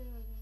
I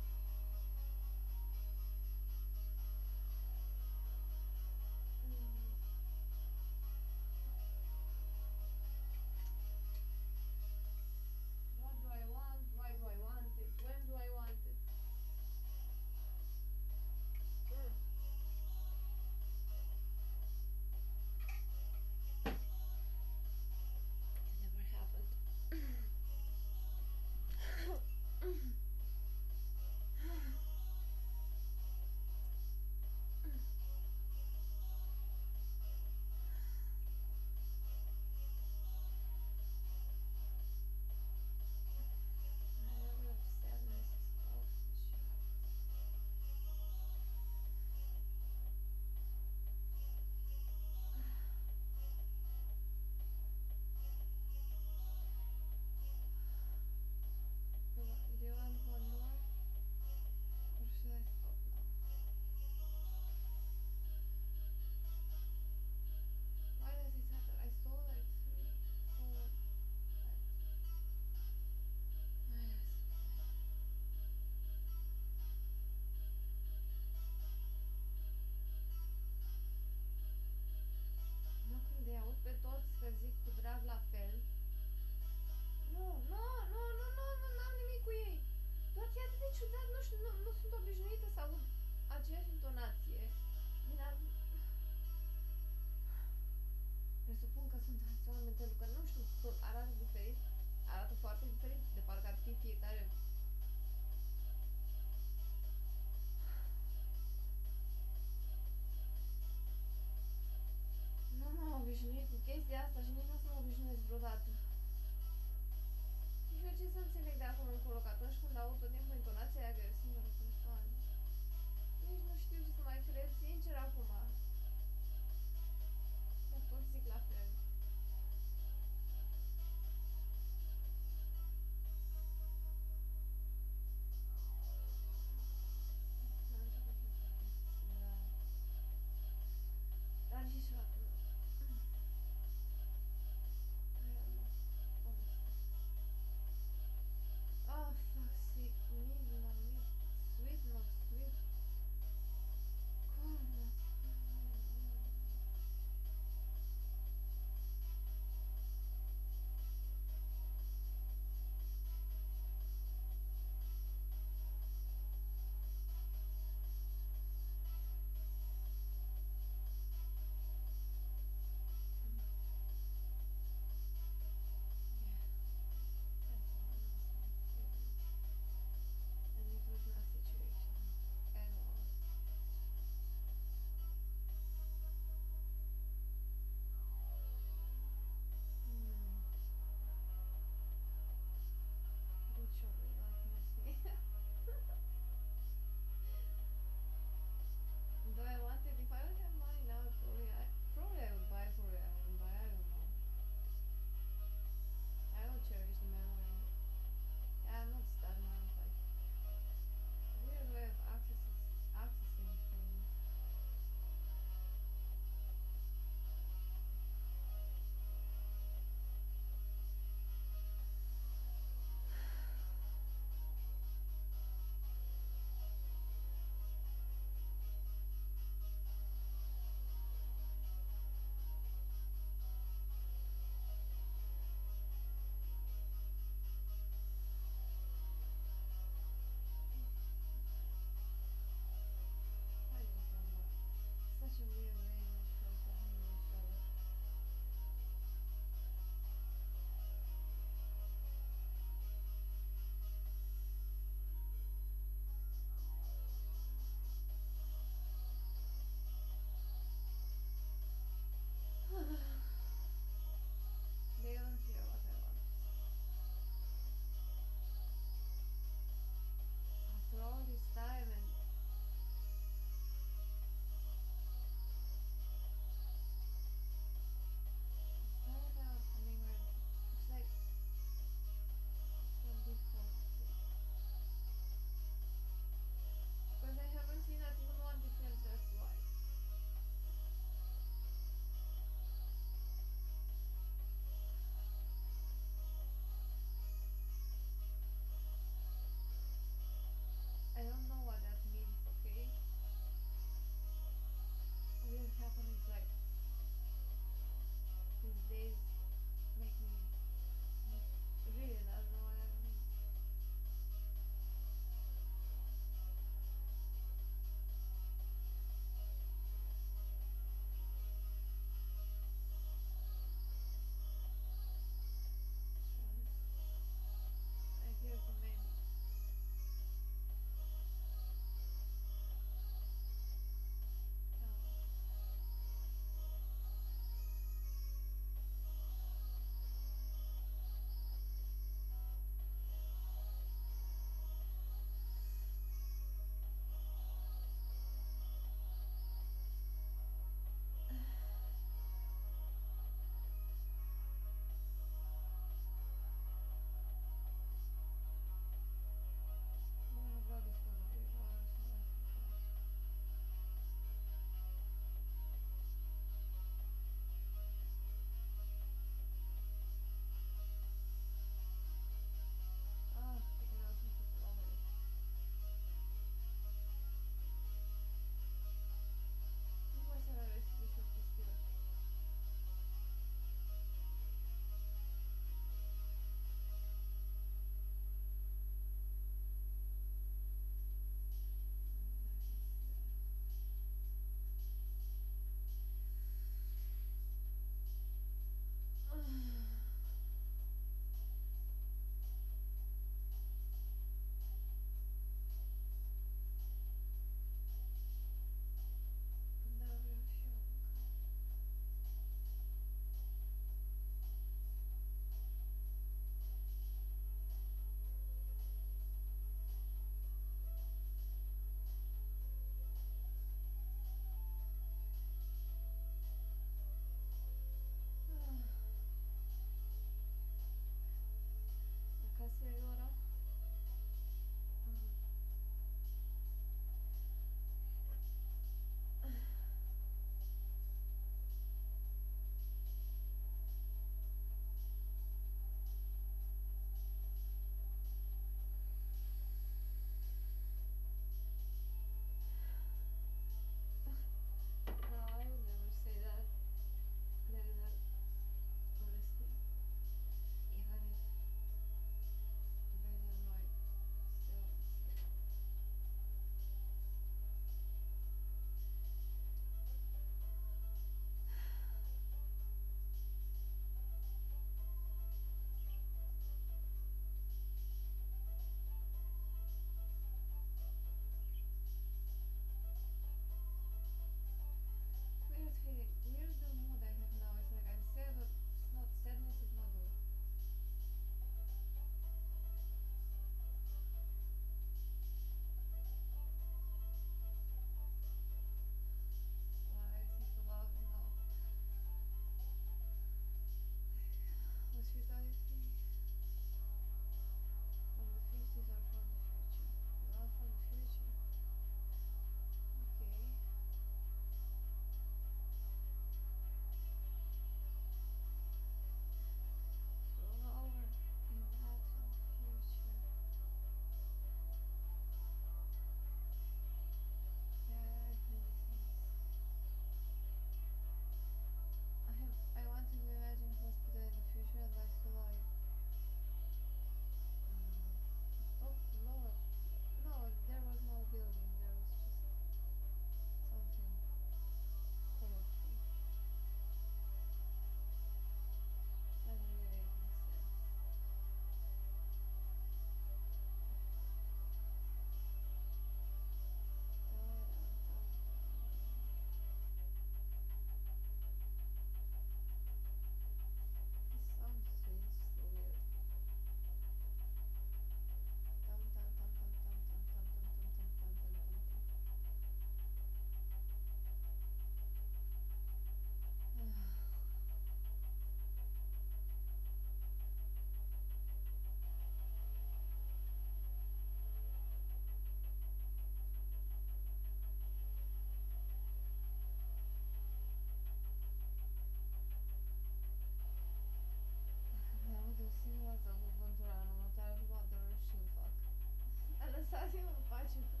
sozinho assim, pátio.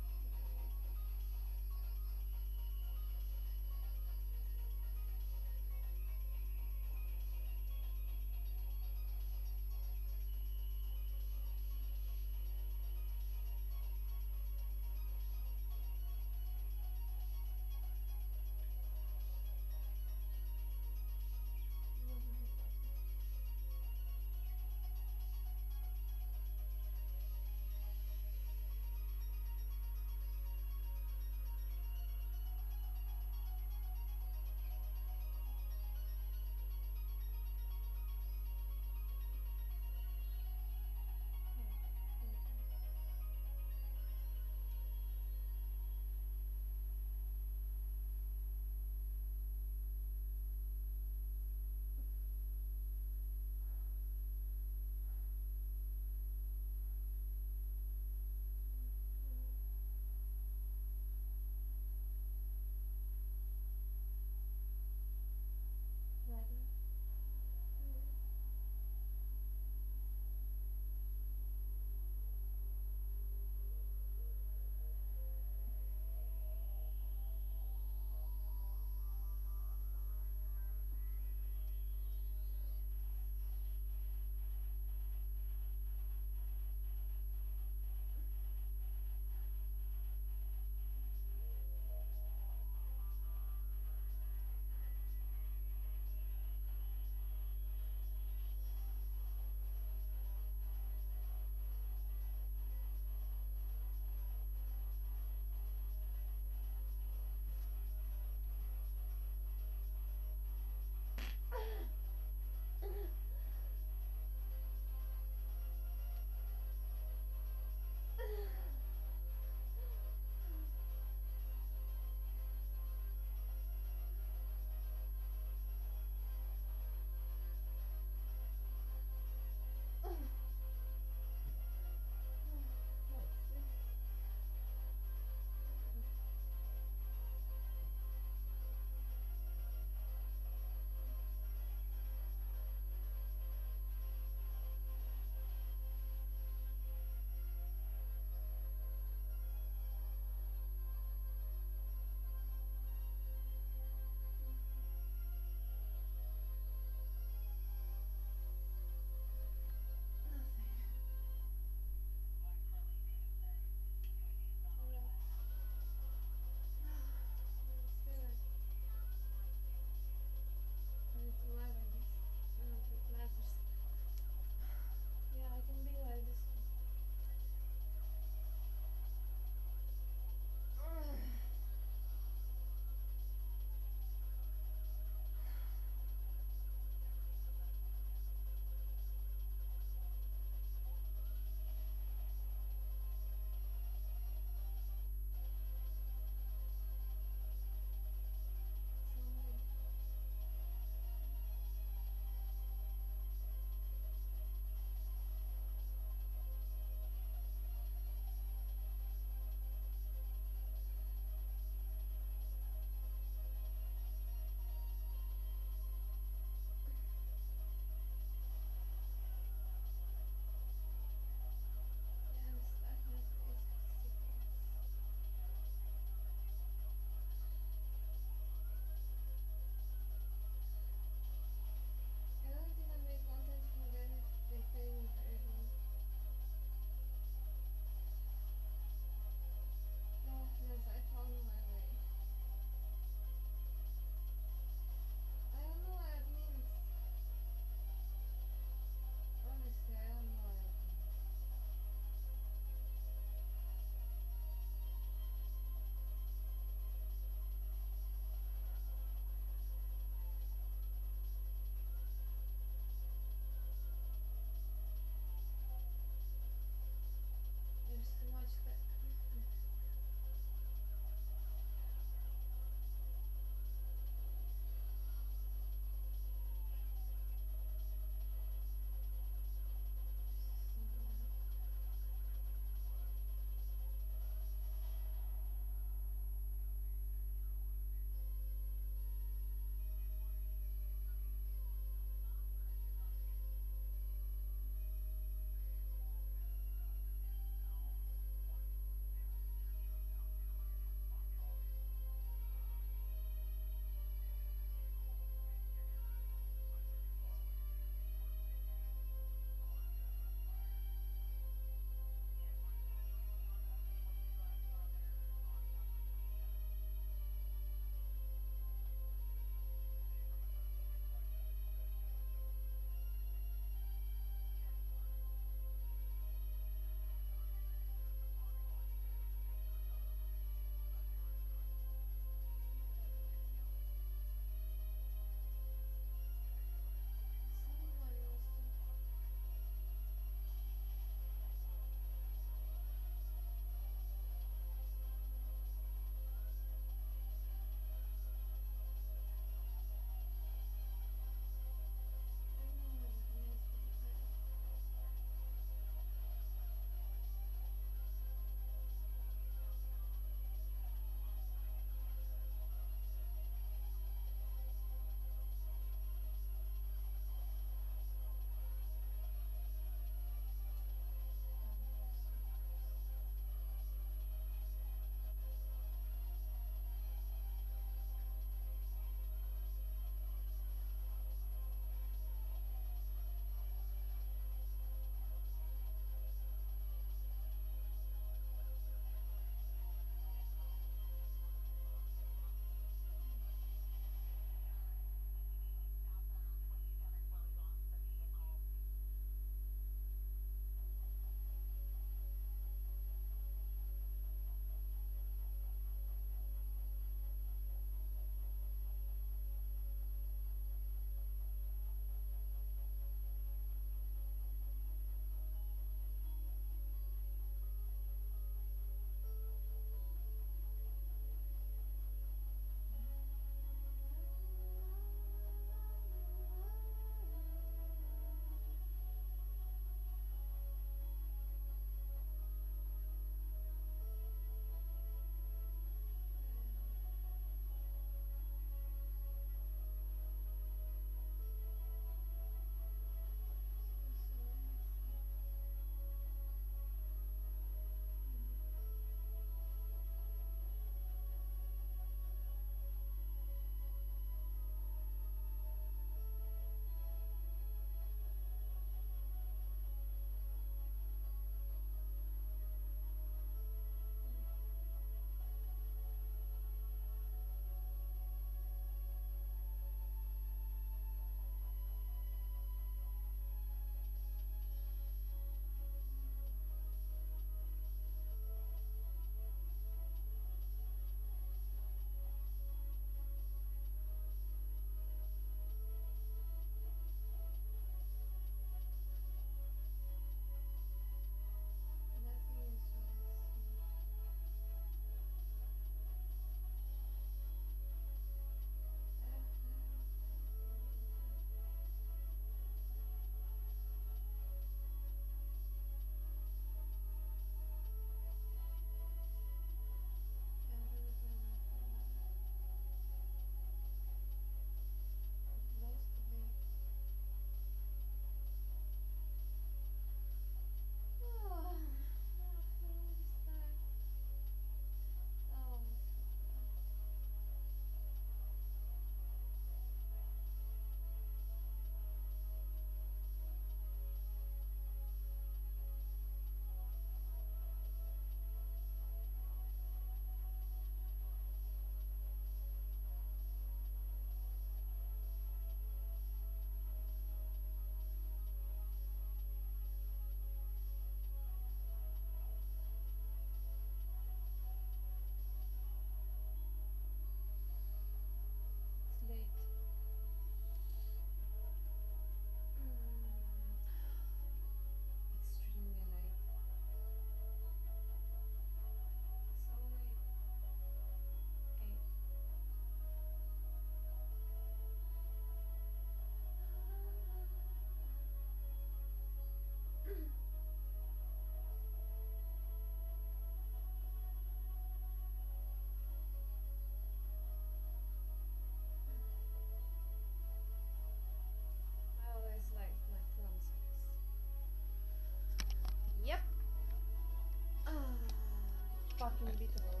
Fucking beatable.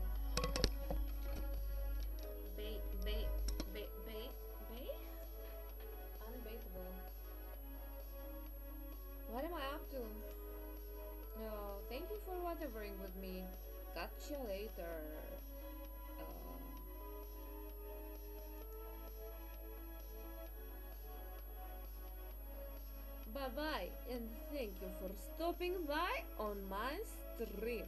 Bait, bait, bait, bait, bait? Unbaitable. What am I up to? No, thank you for whatevering with me. Catch you later. Uh, bye bye, and thank you for stopping by on my stream.